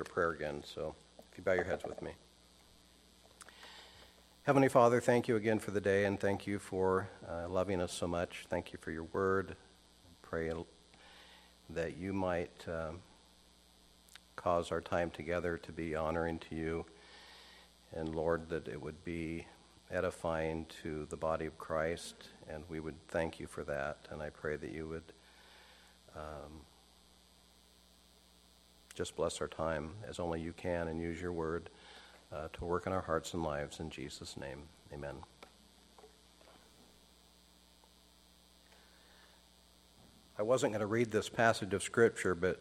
of prayer again. So if you bow your heads with me. Heavenly Father, thank you again for the day and thank you for uh, loving us so much. Thank you for your word. Pray that you might um, cause our time together to be honoring to you. And Lord, that it would be edifying to the body of Christ. And we would thank you for that. And I pray that you would. Um, just bless our time as only you can and use your word uh, to work in our hearts and lives. In Jesus' name, amen. I wasn't going to read this passage of Scripture, but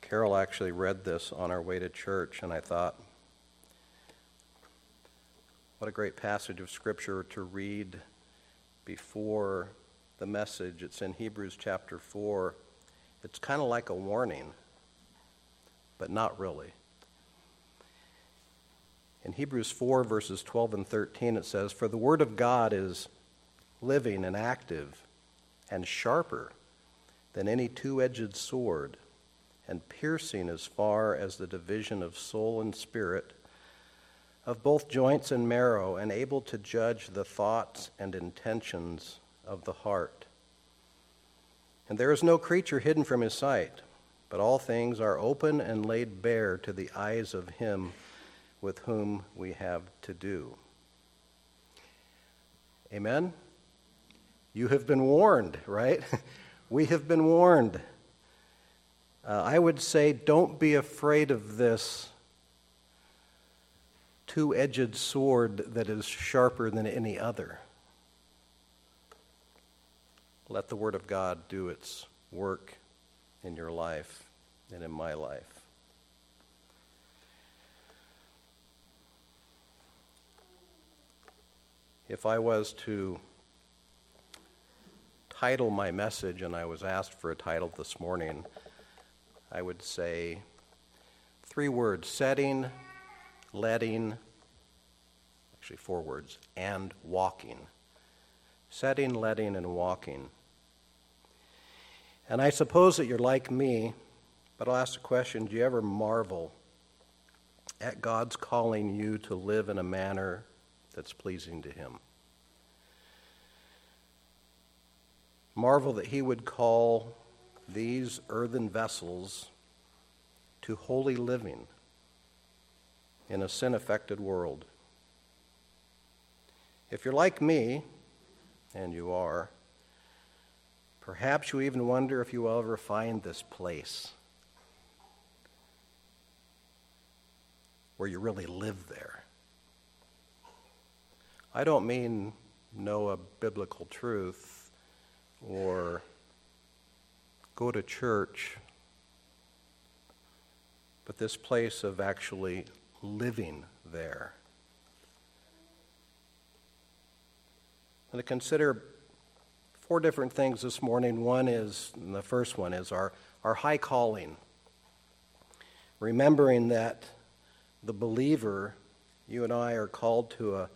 Carol actually read this on our way to church, and I thought, what a great passage of Scripture to read before the message. It's in Hebrews chapter 4. It's kind of like a warning but not really. In Hebrews 4, verses 12 and 13, it says, For the word of God is living and active and sharper than any two edged sword, and piercing as far as the division of soul and spirit, of both joints and marrow, and able to judge the thoughts and intentions of the heart. And there is no creature hidden from his sight but all things are open and laid bare to the eyes of him with whom we have to do. Amen? You have been warned, right? we have been warned. Uh, I would say don't be afraid of this two edged sword that is sharper than any other. Let the Word of God do its work in your life and in my life. If I was to title my message, and I was asked for a title this morning, I would say three words setting, letting, actually four words, and walking. Setting, letting, and walking. And I suppose that you're like me, but I'll ask the question do you ever marvel at God's calling you to live in a manner that's pleasing to Him? Marvel that He would call these earthen vessels to holy living in a sin affected world. If you're like me, and you are, Perhaps you even wonder if you will ever find this place where you really live there. I don't mean know a biblical truth or go to church, but this place of actually living there. And to consider four different things this morning. One is, the first one is our, our high calling. Remembering that the believer, you and I, are called to a,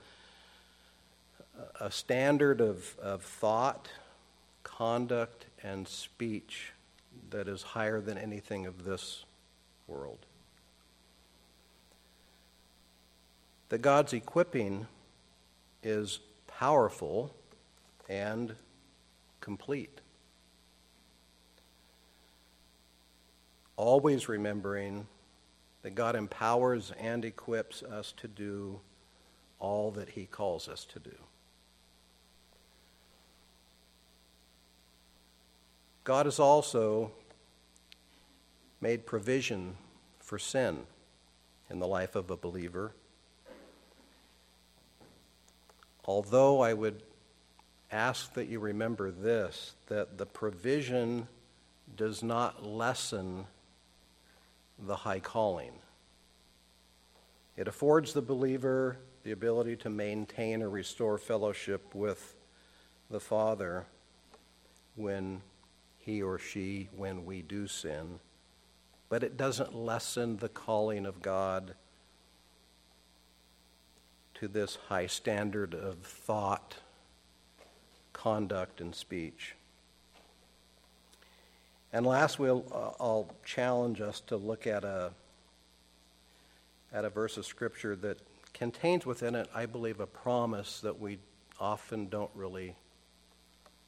a standard of, of thought, conduct, and speech that is higher than anything of this world. That God's equipping is powerful and complete. Always remembering that God empowers and equips us to do all that He calls us to do. God has also made provision for sin in the life of a believer. Although I would ask that you remember this that the provision does not lessen the high calling. It affords the believer the ability to maintain or restore fellowship with the Father when he or she, when we do sin. But it doesn't lessen the calling of God to this high standard of thought conduct and speech. And last, we'll, uh, I'll challenge us to look at a, at a verse of Scripture that contains within it, I believe, a promise that we often don't really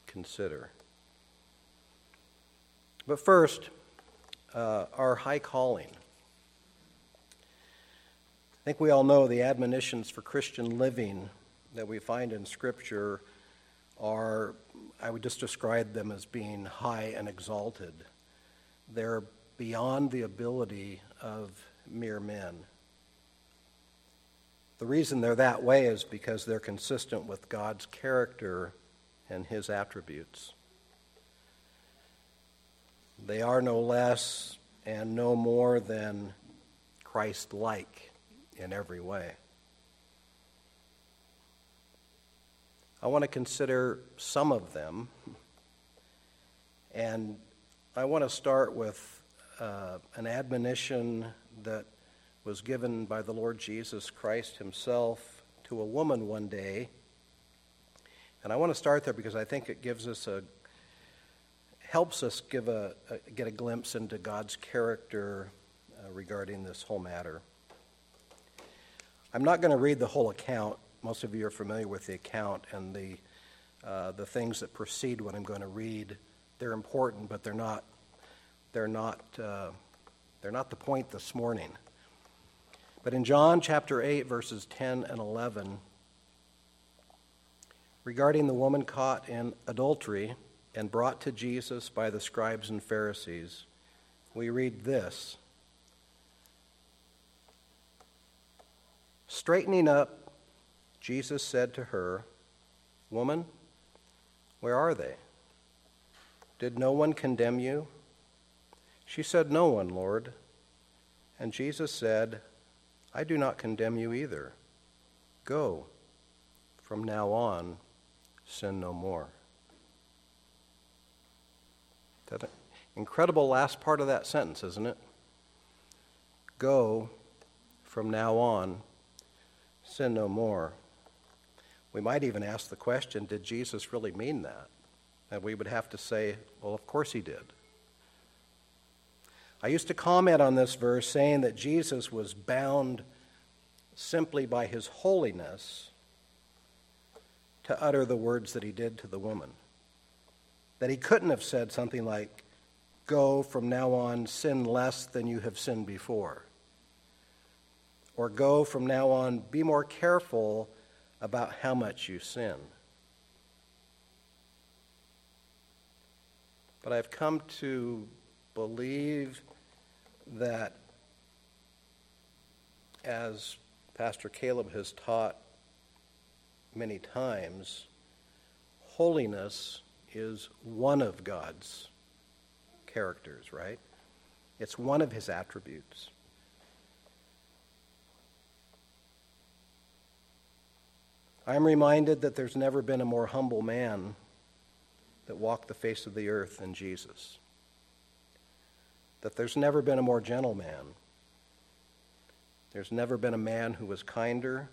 consider. But first, uh, our high calling. I think we all know the admonitions for Christian living that we find in Scripture are, I would just describe them as being high and exalted. They're beyond the ability of mere men. The reason they're that way is because they're consistent with God's character and his attributes. They are no less and no more than Christ like in every way. I want to consider some of them, and I want to start with uh, an admonition that was given by the Lord Jesus Christ himself to a woman one day. And I want to start there because I think it gives us a helps us give a, a get a glimpse into God's character uh, regarding this whole matter. I'm not going to read the whole account. Most of you are familiar with the account and the uh, the things that precede what I'm going to read. They're important, but they're not they're not uh, they're not the point this morning. But in John chapter 8, verses 10 and 11, regarding the woman caught in adultery and brought to Jesus by the scribes and Pharisees, we read this Straightening up, Jesus said to her, Woman, where are they? Did no one condemn you? She said, No one, Lord. And Jesus said, I do not condemn you either. Go. From now on, sin no more. That incredible last part of that sentence, isn't it? Go. From now on, sin no more. We might even ask the question did Jesus really mean that? And we would have to say, well, of course he did. I used to comment on this verse saying that Jesus was bound simply by his holiness to utter the words that he did to the woman. That he couldn't have said something like, Go from now on, sin less than you have sinned before. Or go from now on, be more careful about how much you sin. But I've come to believe that as Pastor Caleb has taught many times, holiness is one of God's characters, right? It's one of his attributes. I'm reminded that there's never been a more humble man that walked the face of the earth than Jesus that there's never been a more gentle man. There's never been a man who was kinder,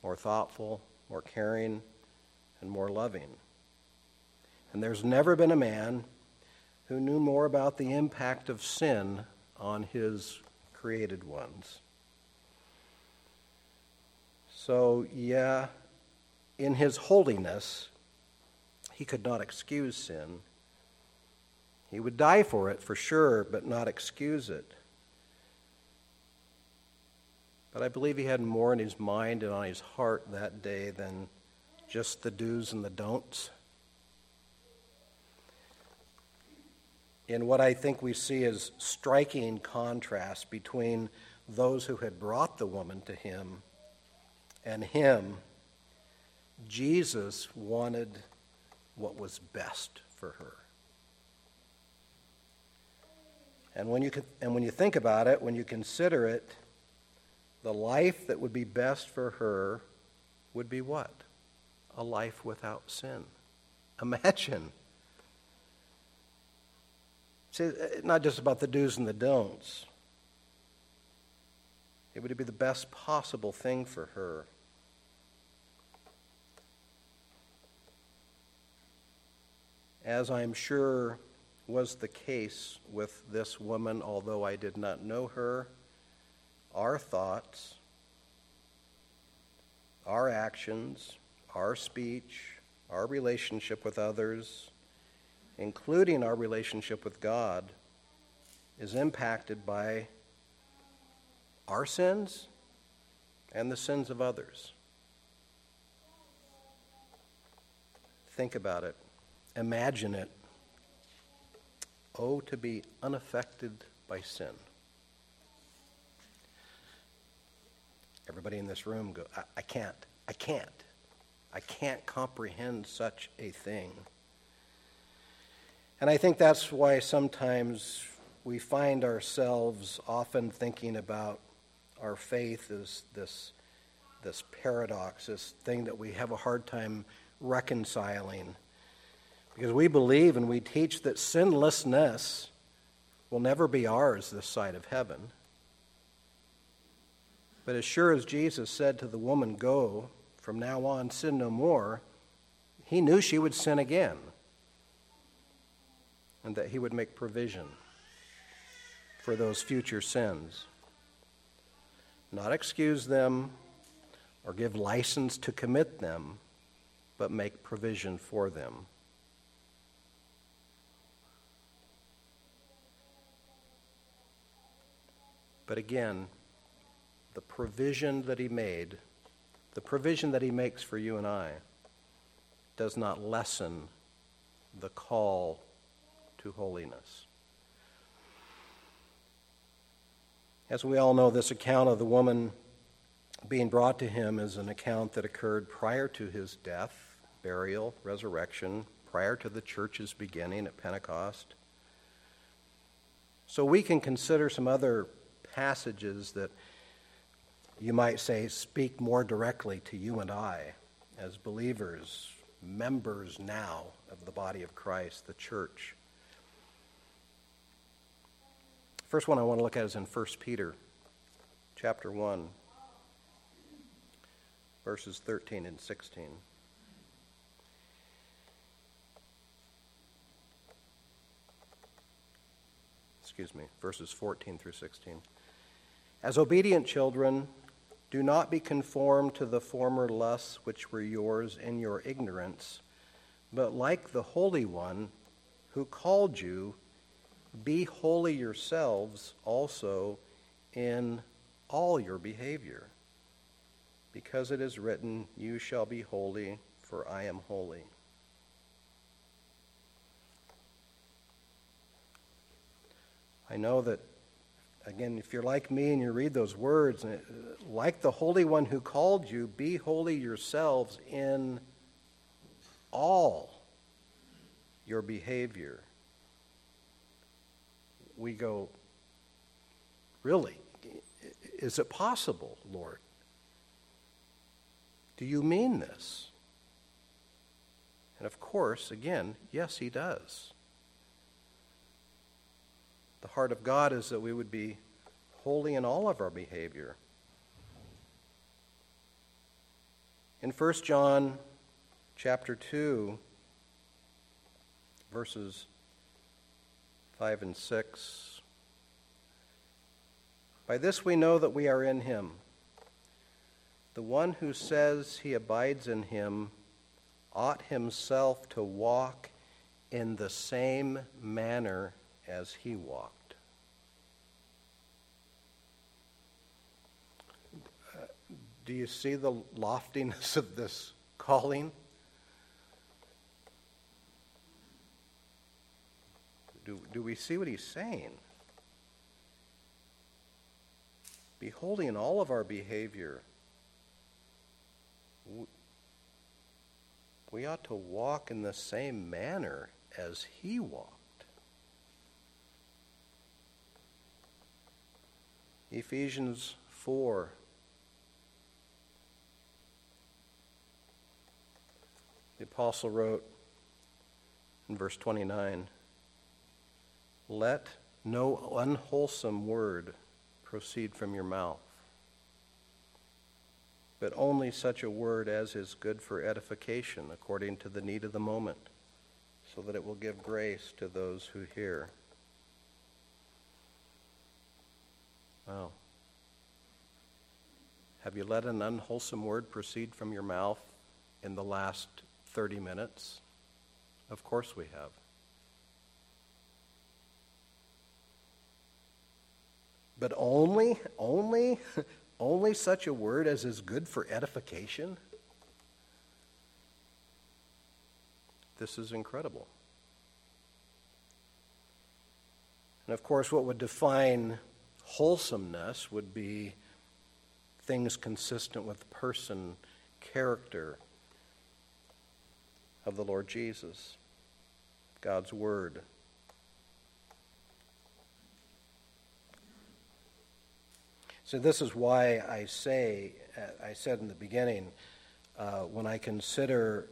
more thoughtful, more caring, and more loving. And there's never been a man who knew more about the impact of sin on his created ones. So, yeah, in his holiness, he could not excuse sin, he would die for it, for sure, but not excuse it. But I believe he had more in his mind and on his heart that day than just the do's and the don'ts. In what I think we see as striking contrast between those who had brought the woman to him and him, Jesus wanted what was best for her. And when you, and when you think about it, when you consider it, the life that would be best for her would be what? A life without sin. Imagine. See, not just about the do's and the don'ts. It would be the best possible thing for her. As I'm sure was the case with this woman, although I did not know her. Our thoughts, our actions, our speech, our relationship with others, including our relationship with God, is impacted by our sins and the sins of others. Think about it. Imagine it. Oh, to be unaffected by sin. Everybody in this room go, I, I can't. I can't. I can't comprehend such a thing. And I think that's why sometimes we find ourselves often thinking about our faith as this, this paradox, this thing that we have a hard time reconciling. Because we believe and we teach that sinlessness will never be ours this side of heaven. But as sure as Jesus said to the woman, Go, from now on sin no more, he knew she would sin again and that he would make provision for those future sins. Not excuse them or give license to commit them, but make provision for them. But again, the provision that he made, the provision that he makes for you and I, does not lessen the call to holiness. As we all know, this account of the woman being brought to him is an account that occurred prior to his death, burial, resurrection, prior to the church's beginning at Pentecost. So we can consider some other passages that you might say speak more directly to you and I as believers, members now of the body of Christ, the church. First one I want to look at is in 1 Peter chapter 1 verses 13 and 16. Excuse me, verses 14 through 16. As obedient children, do not be conformed to the former lusts which were yours in your ignorance, but like the Holy One who called you, be holy yourselves also in all your behavior. Because it is written, You shall be holy, for I am holy. I know that, again, if you're like me and you read those words, uh, like the Holy One who called you, be holy yourselves in all your behavior we go, Really? Is it possible, Lord? Do you mean this? And of course, again, yes, he does. The heart of God is that we would be holy in all of our behavior. In 1 John chapter 2, verses 5 and 6. By this we know that we are in him. The one who says he abides in him ought himself to walk in the same manner as he walked. Uh, do you see the loftiness of this calling? Do, do we see what he's saying? Beholding all of our behavior, we ought to walk in the same manner as he walked. Ephesians 4. The apostle wrote in verse 29 let no unwholesome word proceed from your mouth, but only such a word as is good for edification according to the need of the moment, so that it will give grace to those who hear. Wow. Have you let an unwholesome word proceed from your mouth in the last 30 minutes? Of course we have. But only, only, only such a word as is good for edification? This is incredible. And of course, what would define wholesomeness would be things consistent with person, character of the Lord Jesus, God's Word. So, this is why I say, I said in the beginning, uh, when I consider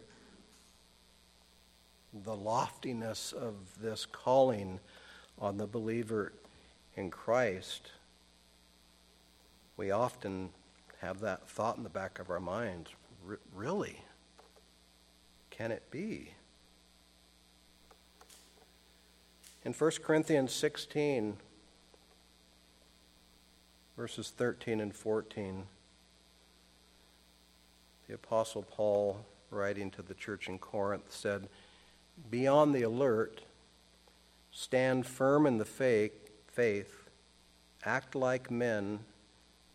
the loftiness of this calling on the believer in Christ, we often have that thought in the back of our minds really? Can it be? In 1 Corinthians 16, verses 13 and 14, the Apostle Paul, writing to the church in Corinth, said, Be on the alert, stand firm in the faith, act like men,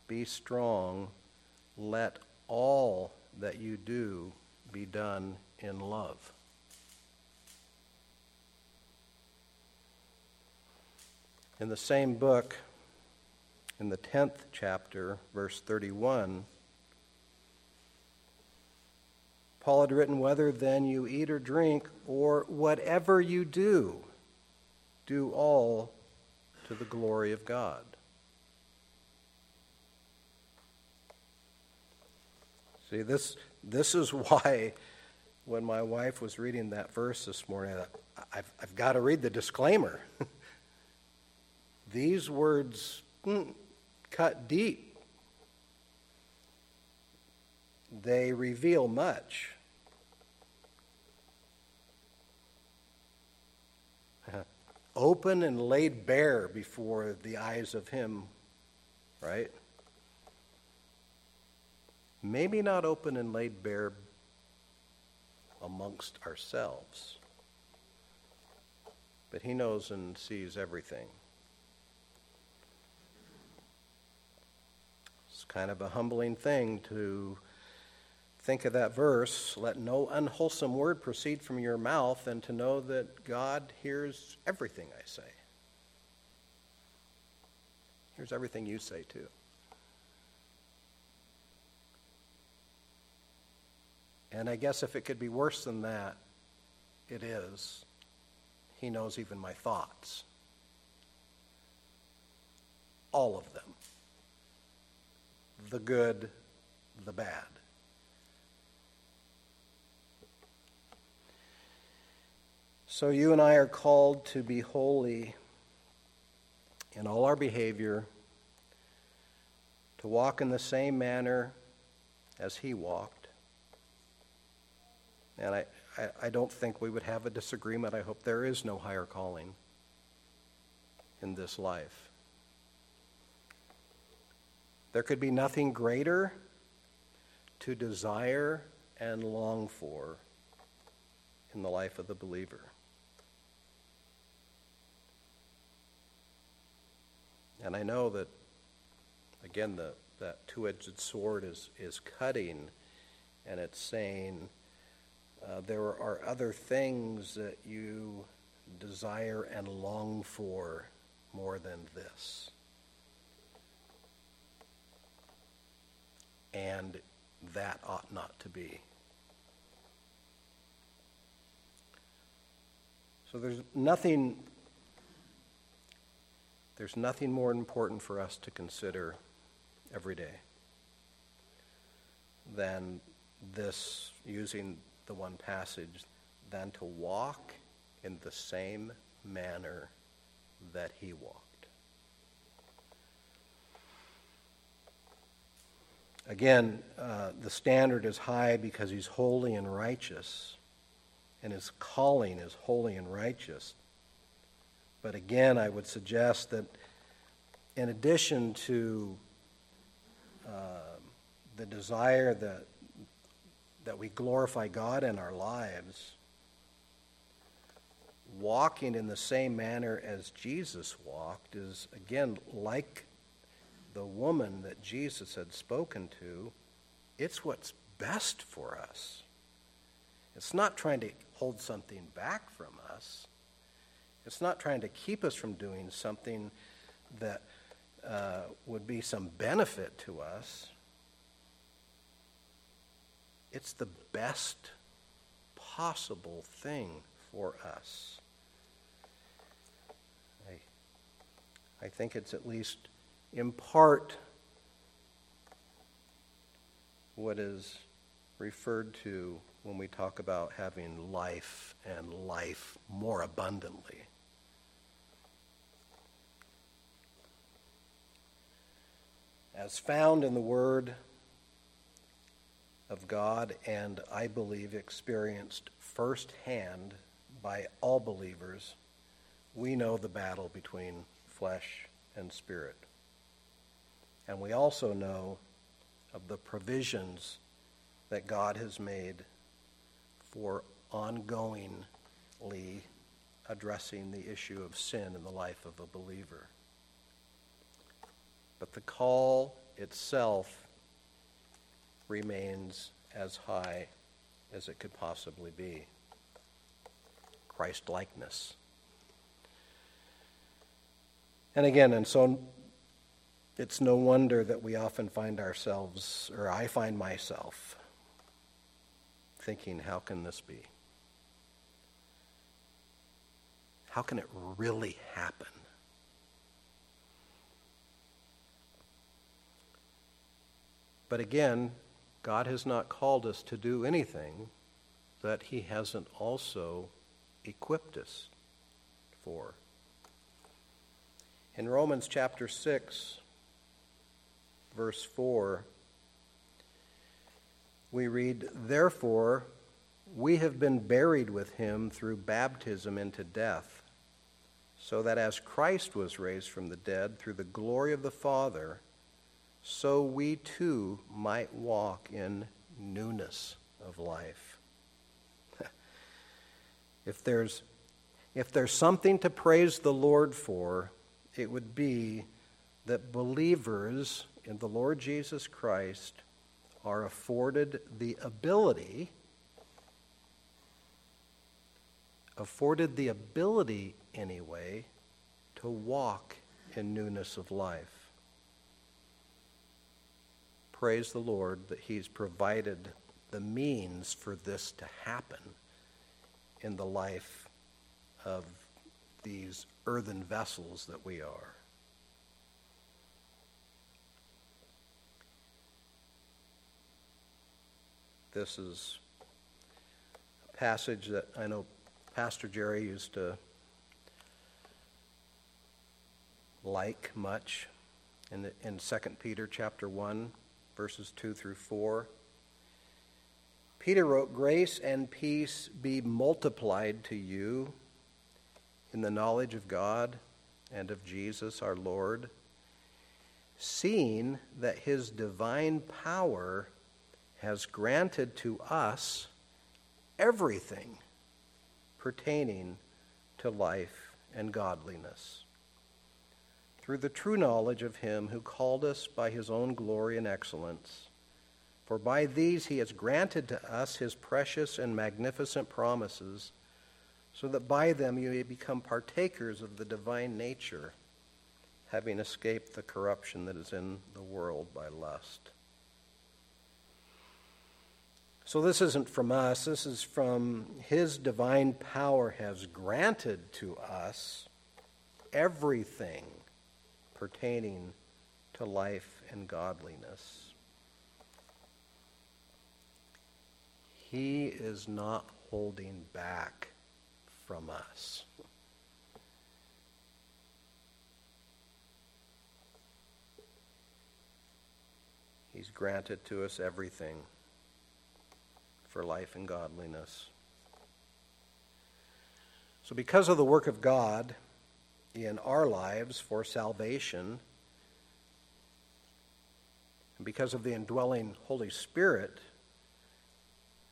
be strong, let all that you do be done in love. In the same book, in the 10th chapter, verse 31, Paul had written, Whether then you eat or drink, or whatever you do, do all to the glory of God. See, this, this is why when my wife was reading that verse this morning, I've, I've got to read the disclaimer. These words mm, cut deep, they reveal much. Open and laid bare before the eyes of Him, right? maybe not open and laid bare amongst ourselves, but He knows and sees everything. It's kind of a humbling thing to think of that verse let no unwholesome word proceed from your mouth, and to know that God hears everything I say. Here's everything you say, too. And I guess if it could be worse than that, it is. He knows even my thoughts. All of them. The good, the bad. So you and I are called to be holy in all our behavior, to walk in the same manner as he walked and I, I, I don't think we would have a disagreement. I hope there is no higher calling in this life. There could be nothing greater to desire and long for in the life of the believer. And I know that, again, the, that two edged sword is, is cutting and it's saying, uh, there are other things that you desire and long for more than this. And that ought not to be. So there's nothing there's nothing more important for us to consider every day than this using the one passage, than to walk in the same manner that he walked. Again, uh, the standard is high because he's holy and righteous. and his calling is holy and righteous. But again, I would suggest that in addition to uh, the desire that, that we glorify God in our lives, walking in the same manner as Jesus walked is, again, like the woman that Jesus had spoken to, it's what's best for us. It's not trying to hold something back from us. It's not trying to keep us from doing something that uh, would be some benefit to us. It's the best possible thing for us. I, I think it's at least in part what is referred to when we talk about having life and life more abundantly. As found in the Word of God, and I believe experienced firsthand by all believers, we know the battle between flesh and spirit. And we also know of the provisions that God has made for ongoingly addressing the issue of sin in the life of a believer. But the call itself remains as high as it could possibly be Christ likeness. And again, and so it's no wonder that we often find ourselves, or I find myself, thinking, how can this be? How can it really happen? But again, God has not called us to do anything that He hasn't also equipped us for. In Romans chapter 6, verse 4, we read, Therefore, we have been buried with him through baptism into death, so that as Christ was raised from the dead through the glory of the Father, so we too might walk in newness of life. if there's if there's something to praise the Lord for, it would be that believers in the Lord Jesus Christ are afforded the ability afforded the ability anyway to walk in newness of life. Praise the Lord that He's provided the means for this to happen in the life of these earthen vessels that we are. This is a passage that I know Pastor Jerry used to like much in, the, in 2 Peter chapter 1, verses 2 through 4. Peter wrote, Grace and peace be multiplied to you in the knowledge of God and of Jesus our Lord, seeing that his divine power has granted to us everything pertaining to life and godliness. Through the true knowledge of him who called us by his own glory and excellence, for by these he has granted to us his precious and magnificent promises, so that by them you may become partakers of the divine nature, having escaped the corruption that is in the world by lust. So this isn't from us, this is from His divine power has granted to us everything pertaining to life and godliness. He is not holding back from us. He's granted to us everything for life and godliness. So, because of the work of God in our lives for salvation, and because of the indwelling Holy Spirit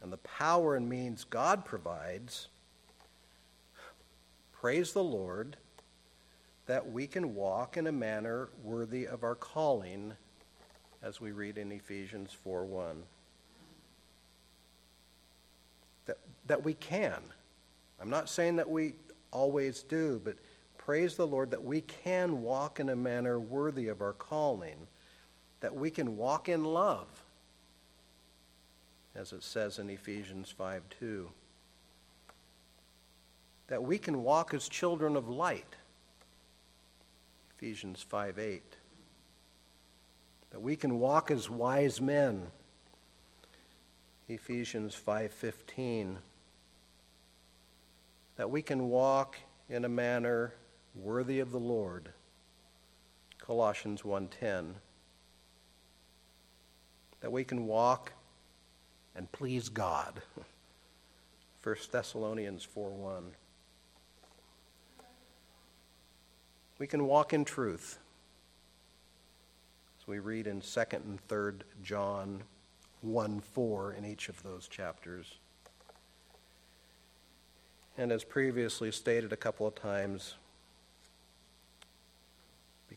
and the power and means God provides, praise the Lord that we can walk in a manner worthy of our calling, as we read in Ephesians 4 1. That, that we can. I'm not saying that we always do, but praise the Lord that we can walk in a manner worthy of our calling, that we can walk in love, as it says in Ephesians 5 2. That we can walk as children of light, Ephesians 5 8. That we can walk as wise men, Ephesians 5:15 that we can walk in a manner worthy of the Lord. Colossians 1:10 that we can walk and please God. 1 Thessalonians 4:1 We can walk in truth. As we read in 2nd and 3rd John 1 4 in each of those chapters. And as previously stated a couple of times,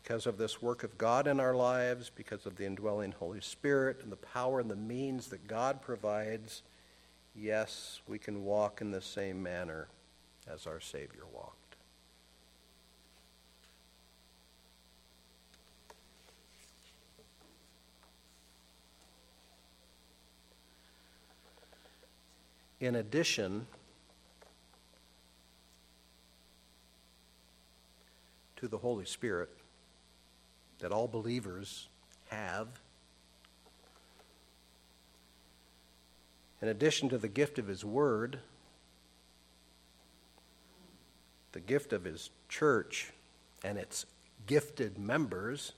because of this work of God in our lives, because of the indwelling Holy Spirit and the power and the means that God provides, yes, we can walk in the same manner as our Savior walked. In addition, to the Holy Spirit that all believers have. In addition to the gift of His Word, the gift of His church and its gifted members,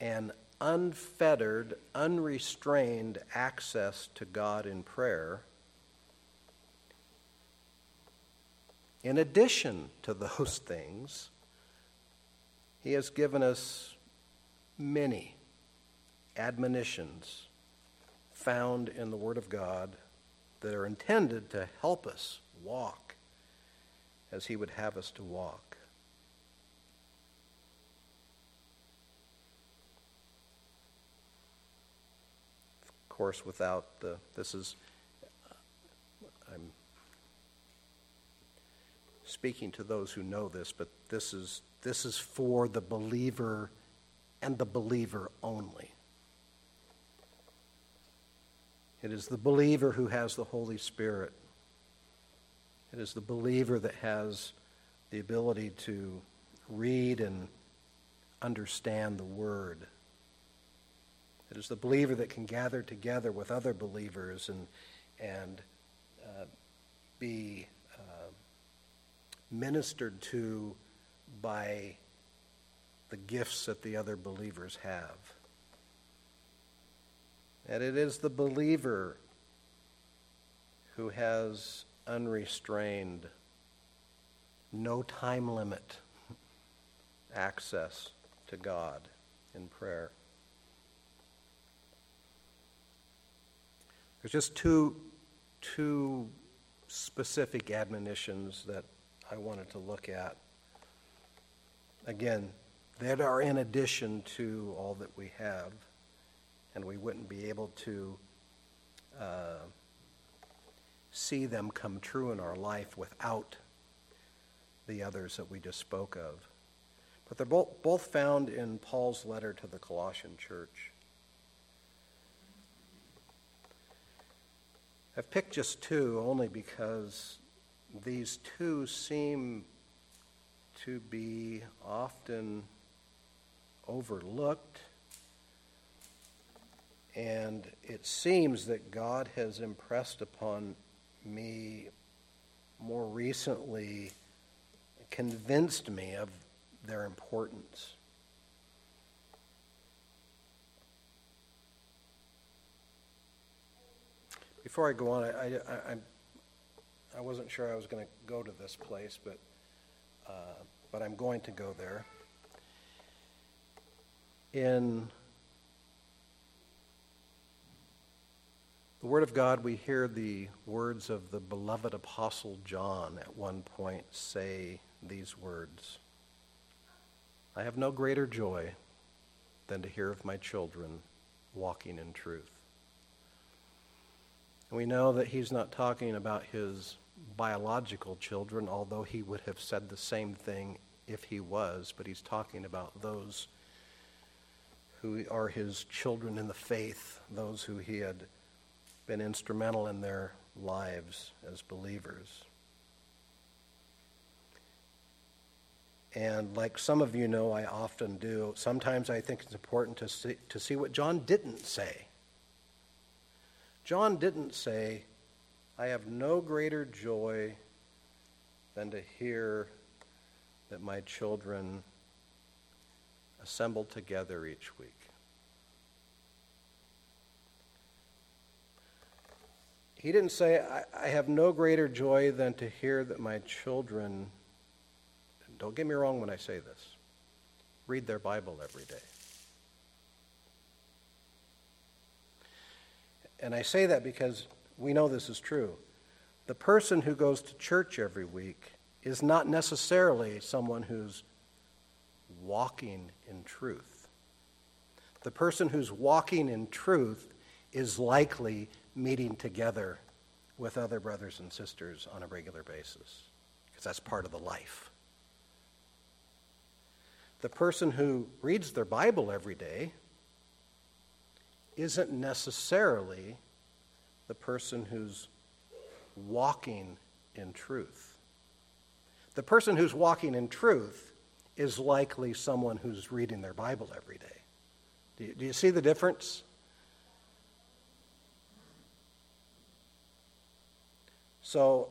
and unfettered, unrestrained access to God in prayer In addition to those things, He has given us many admonitions found in the Word of God that are intended to help us walk as He would have us to walk. Of course, without the, this is, I'm speaking to those who know this, but this is, this is for the believer and the believer only. It is the believer who has the Holy Spirit. It is the believer that has the ability to read and understand the Word. It is the believer that can gather together with other believers and, and uh, be ministered to by the gifts that the other believers have. And it is the believer who has unrestrained, no time limit access to God in prayer. There's just two, two specific admonitions that I wanted to look at. Again, that are in addition to all that we have, and we wouldn't be able to uh, see them come true in our life without the others that we just spoke of. But they're both, both found in Paul's letter to the Colossian church. I've picked just two only because these two seem to be often overlooked. And it seems that God has impressed upon me more recently, convinced me of their importance. Before I go on, I, I, I wasn't sure I was going to go to this place, but, uh, but I'm going to go there. In the Word of God, we hear the words of the beloved Apostle John at one point say these words I have no greater joy than to hear of my children walking in truth. And we know that he's not talking about his biological children, although he would have said the same thing if he was, but he's talking about those who are his children in the faith, those who he had been instrumental in their lives as believers. And like some of you know, I often do, sometimes I think it's important to see, to see what John didn't say. John didn't say, I have no greater joy than to hear that my children assemble together each week. He didn't say, I, I, have no greater joy than to hear that my children, don't get me wrong when I say this, read their Bible every day. And I say that because we know this is true. The person who goes to church every week is not necessarily someone who's walking in truth. The person who's walking in truth is likely meeting together with other brothers and sisters on a regular basis, because that's part of the life. The person who reads their Bible every day isn't necessarily the person who's walking in truth. The person who's walking in truth is likely someone who's reading their Bible every day. Do you, do you see the difference? So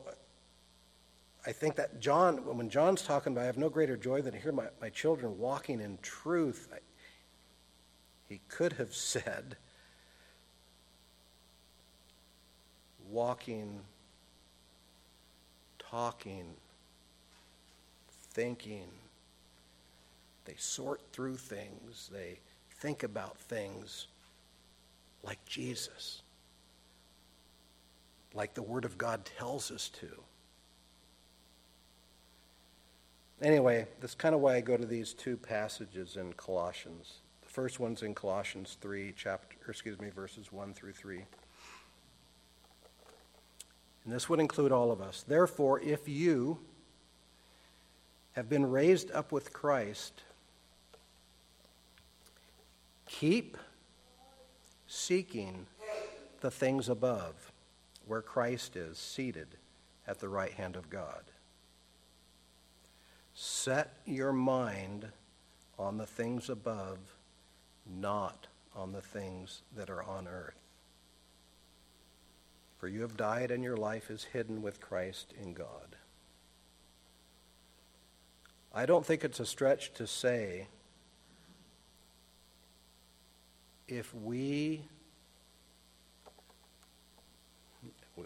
I think that John, when John's talking about, I have no greater joy than to hear my, my children walking in truth, I, he could have said, walking, talking, thinking. They sort through things, they think about things like Jesus like the Word of God tells us to. Anyway, that's kind of why I go to these two passages in Colossians. The first one's in Colossians 3, chapter, excuse me, verses 1 through 3. And this would include all of us. Therefore, if you have been raised up with Christ, keep seeking the things above where Christ is seated at the right hand of God. Set your mind on the things above, not on the things that are on earth. For you have died, and your life is hidden with Christ in God. I don't think it's a stretch to say if we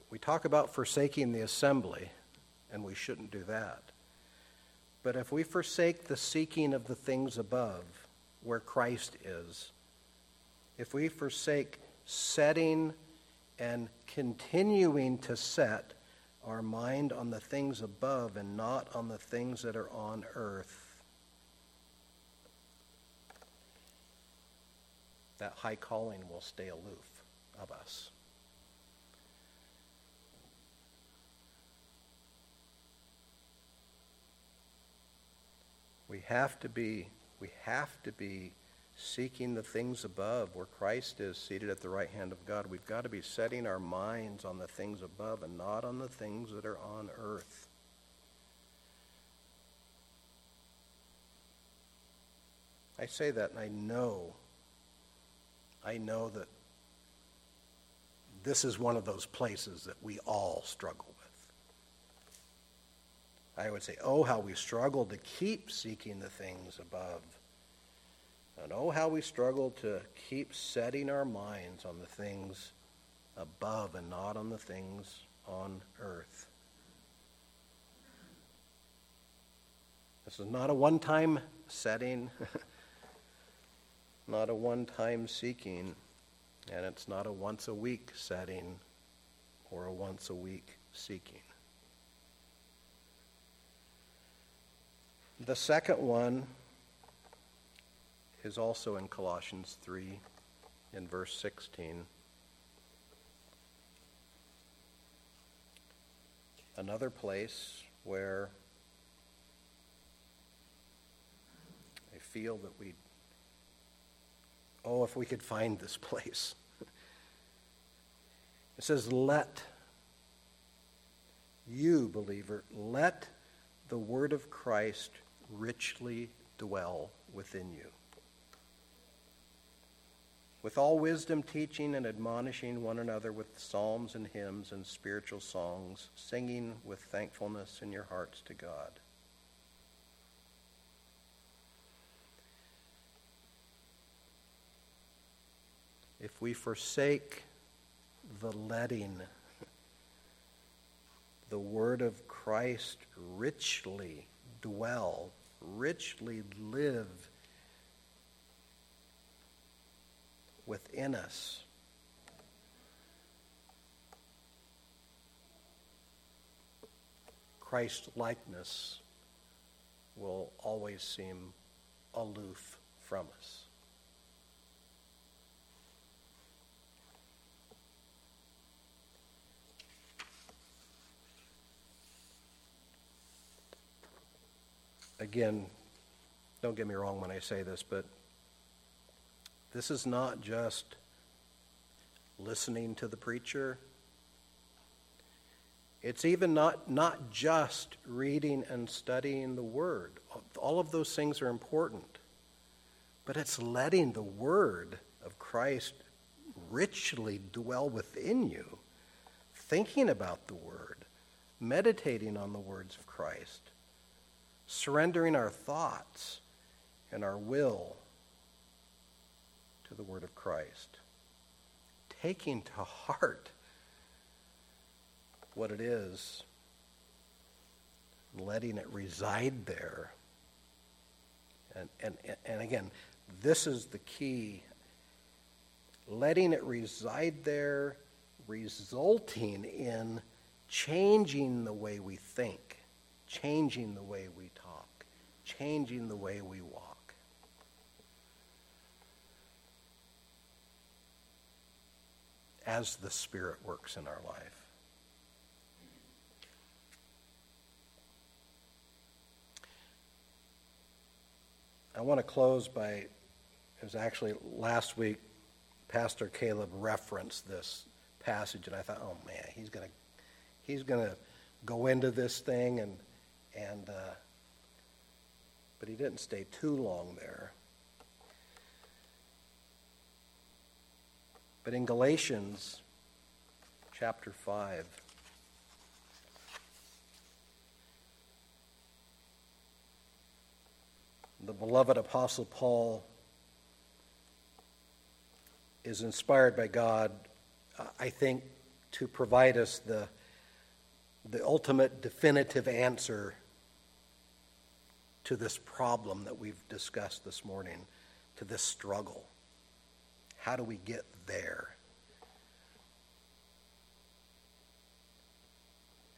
We talk about forsaking the assembly, and we shouldn't do that. But if we forsake the seeking of the things above, where Christ is, if we forsake setting and continuing to set our mind on the things above and not on the things that are on earth, that high calling will stay aloof of us. We have to be, we have to be seeking the things above where Christ is seated at the right hand of God. We've got to be setting our minds on the things above and not on the things that are on earth. I say that and I know, I know that this is one of those places that we all struggle with. I would say, oh, how we struggle to keep seeking the things above. And oh, how we struggle to keep setting our minds on the things above and not on the things on earth. This is not a one time setting, not a one time seeking, and it's not a once a week setting or a once a week seeking. The second one is also in Colossians 3 in verse 16. Another place where I feel that we, oh, if we could find this place. It says, Let you, believer, let the word of Christ richly dwell within you. With all wisdom, teaching and admonishing one another with psalms and hymns and spiritual songs, singing with thankfulness in your hearts to God. If we forsake the letting, the word of Christ richly dwell, richly live within us. Christ likeness will always seem aloof from us. again, don't get me wrong when I say this, but this is not just listening to the preacher. It's even not, not just reading and studying the Word. All of those things are important. But it's letting the Word of Christ richly dwell within you, thinking about the Word, meditating on the words of Christ surrendering our thoughts and our will to the Word of Christ, taking to heart what it is, letting it reside there. And, and, and again, this is the key letting it reside there, resulting in changing the way we think, changing the way we talk, changing the way we walk. As the Spirit works in our life. I want to close by, it was actually last week, Pastor Caleb referenced this passage, and I thought, oh man, he's going to, he's going to go into this thing and, and uh, but he didn't stay too long there. But in Galatians chapter 5, the beloved Apostle Paul is inspired by God, I think, to provide us the, the ultimate definitive answer to this problem that we've discussed this morning, to this struggle. How do we get there?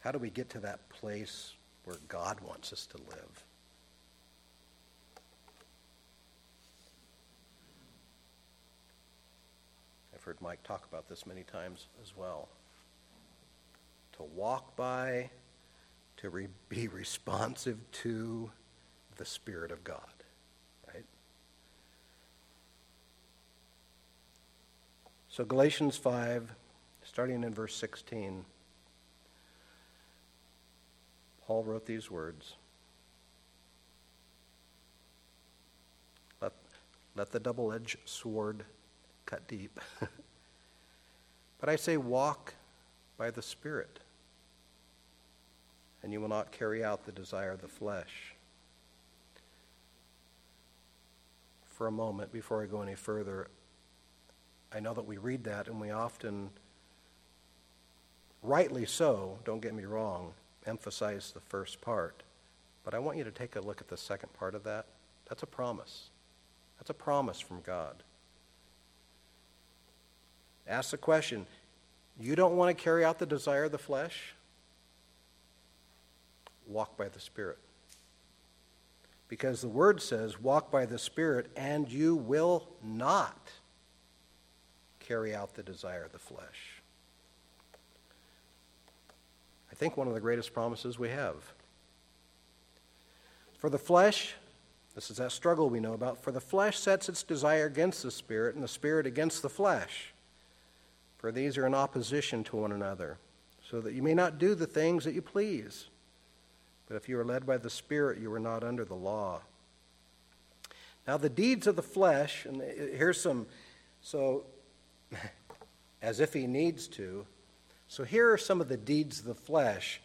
How do we get to that place where God wants us to live? I've heard Mike talk about this many times as well. To walk by, to re- be responsive to, the Spirit of God, right? So, Galatians 5, starting in verse 16, Paul wrote these words Let, let the double edged sword cut deep. but I say, walk by the Spirit, and you will not carry out the desire of the flesh. for a moment before I go any further. I know that we read that and we often, rightly so, don't get me wrong, emphasize the first part. But I want you to take a look at the second part of that. That's a promise. That's a promise from God. Ask the question you don't want to carry out the desire of the flesh? Walk by the Spirit. Because the Word says, walk by the Spirit, and you will not carry out the desire of the flesh. I think one of the greatest promises we have. For the flesh, this is that struggle we know about, for the flesh sets its desire against the Spirit, and the Spirit against the flesh for these are in opposition to one another, so that you may not do the things that you please. But if you are led by the Spirit, you are not under the law. Now, the deeds of the flesh, and here's some, so as if he needs to. So, here are some of the deeds of the flesh.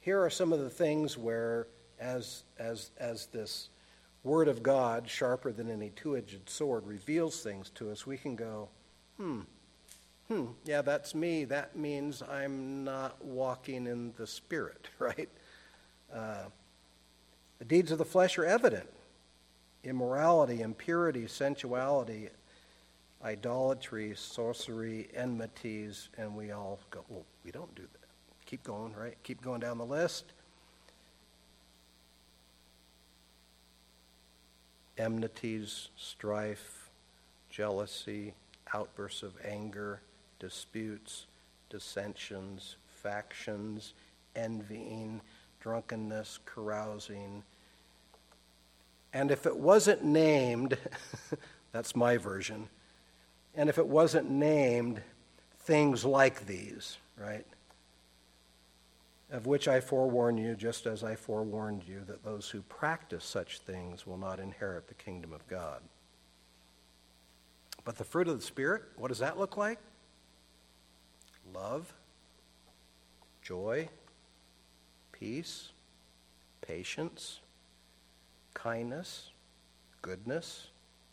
Here are some of the things where, as, as, as this Word of God, sharper than any two edged sword, reveals things to us, we can go, hmm, hmm, yeah, that's me. That means I'm not walking in the Spirit, right? Uh, the deeds of the flesh are evident immorality, impurity, sensuality, idolatry, sorcery, enmities, and we all go, well, we don't do that. Keep going, right? Keep going down the list. Enmities, strife, jealousy, outbursts of anger, disputes, dissensions, factions, envying, drunkenness, carousing. And if it wasn't named, that's my version, and if it wasn't named, things like these, right? Of which I forewarn you, just as I forewarned you, that those who practice such things will not inherit the kingdom of God. But the fruit of the Spirit, what does that look like? love, joy, peace, patience, kindness, goodness,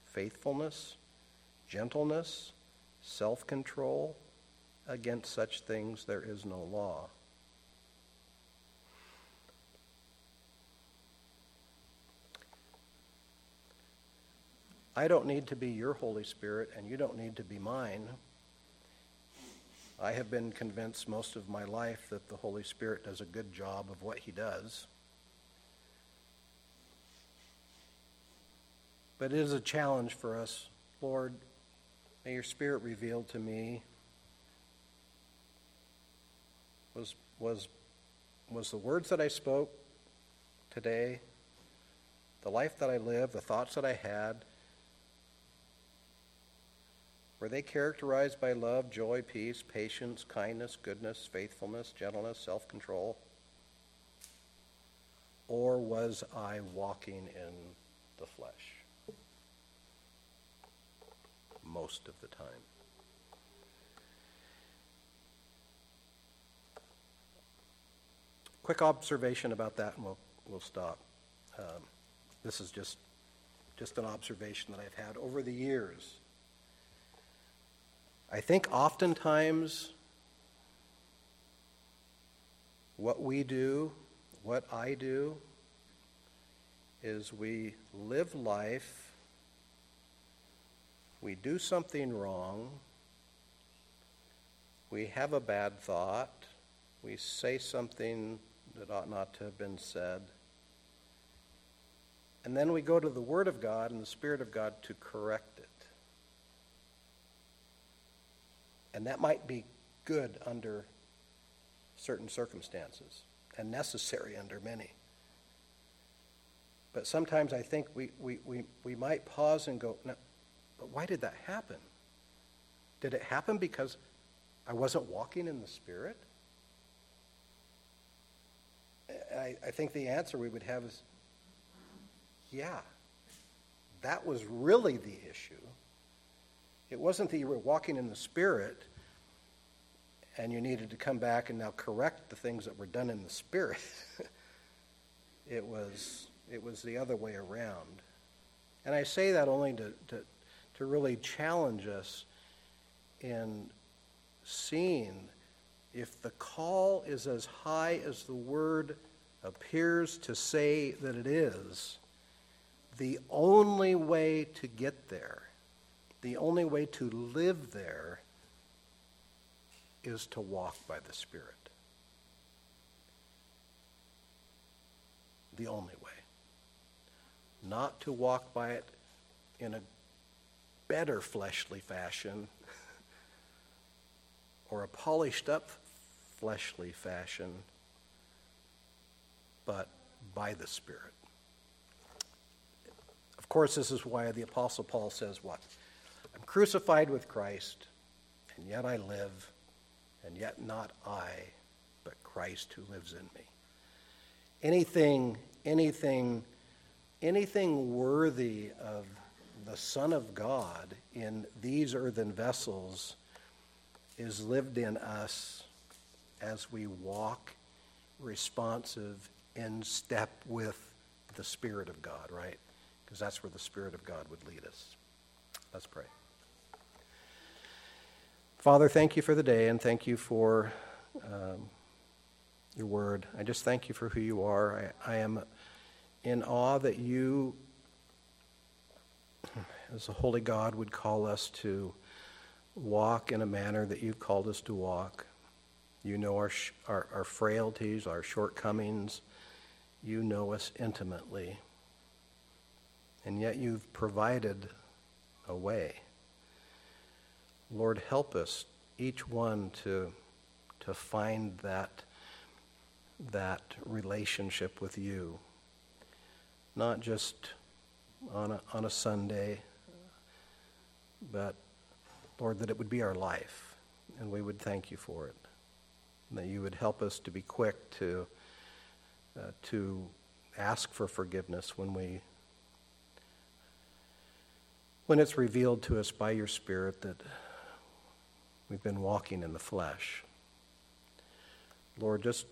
faithfulness, gentleness, self control. Against such things there is no law. I don't need to be your Holy Spirit, and you don't need to be mine. I have been convinced most of my life that the Holy Spirit does a good job of what he does. But it is a challenge for us. Lord, may your Spirit reveal to me was, was, was the words that I spoke today, the life that I lived, the thoughts that I had, were they characterized by love, joy, peace, patience, kindness, goodness, faithfulness, gentleness, self control? Or was I walking in the flesh? Most of the time. Quick observation about that, and we'll, we'll stop. Um, this is just, just an observation that I've had over the years I think oftentimes what we do, what I do, is we live life, we do something wrong, we have a bad thought, we say something that ought not to have been said, and then we go to the Word of God and the Spirit of God to correct it. And that might be good under certain circumstances and necessary under many. But sometimes I think we, we, we, we might pause and go, no, but why did that happen? Did it happen because I wasn't walking in the Spirit? I, I think the answer we would have is yeah, that was really the issue. It wasn't that you were walking in the Spirit and you needed to come back and now correct the things that were done in the Spirit. it, was, it was the other way around. And I say that only to, to, really challenge us in seeing if the call is as high as the Word appears to say that it is, the only way to get there, the only way to live there, is to walk by the Spirit. The only way. Not to walk by it in a better fleshly fashion or a polished up fleshly fashion, but by the Spirit. Of course, this is why the Apostle Paul says, What? I'm crucified with Christ, and yet I live, and yet not I, but Christ who lives in me. Anything, anything, anything worthy of the Son of God in these earthen vessels is lived in us as we walk responsive in step with the Spirit of God, right? Because that's where the Spirit of God would lead us. Let's pray. Father, thank you for the day and thank you for um, your word. I just thank you for who you are. I, I am in awe that you as the holy God would call us to walk in a manner that you've called us to walk. You know our, our, our frailties, our shortcomings. You know us intimately. And yet you've provided a way. Lord, help us, each one, to, to find that, that relationship with you. Not just on a, on a Sunday, but Lord, that it would be our life, and we would thank you for it. And that you would help us to be quick to, uh, to ask for forgiveness when we when it's revealed to us by your Spirit that we've been walking in the flesh. Lord, just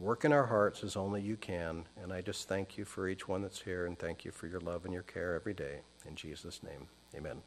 work in our hearts as only you can. And I just thank you for each one that's here and thank you for your love and your care every day. In Jesus' name, amen.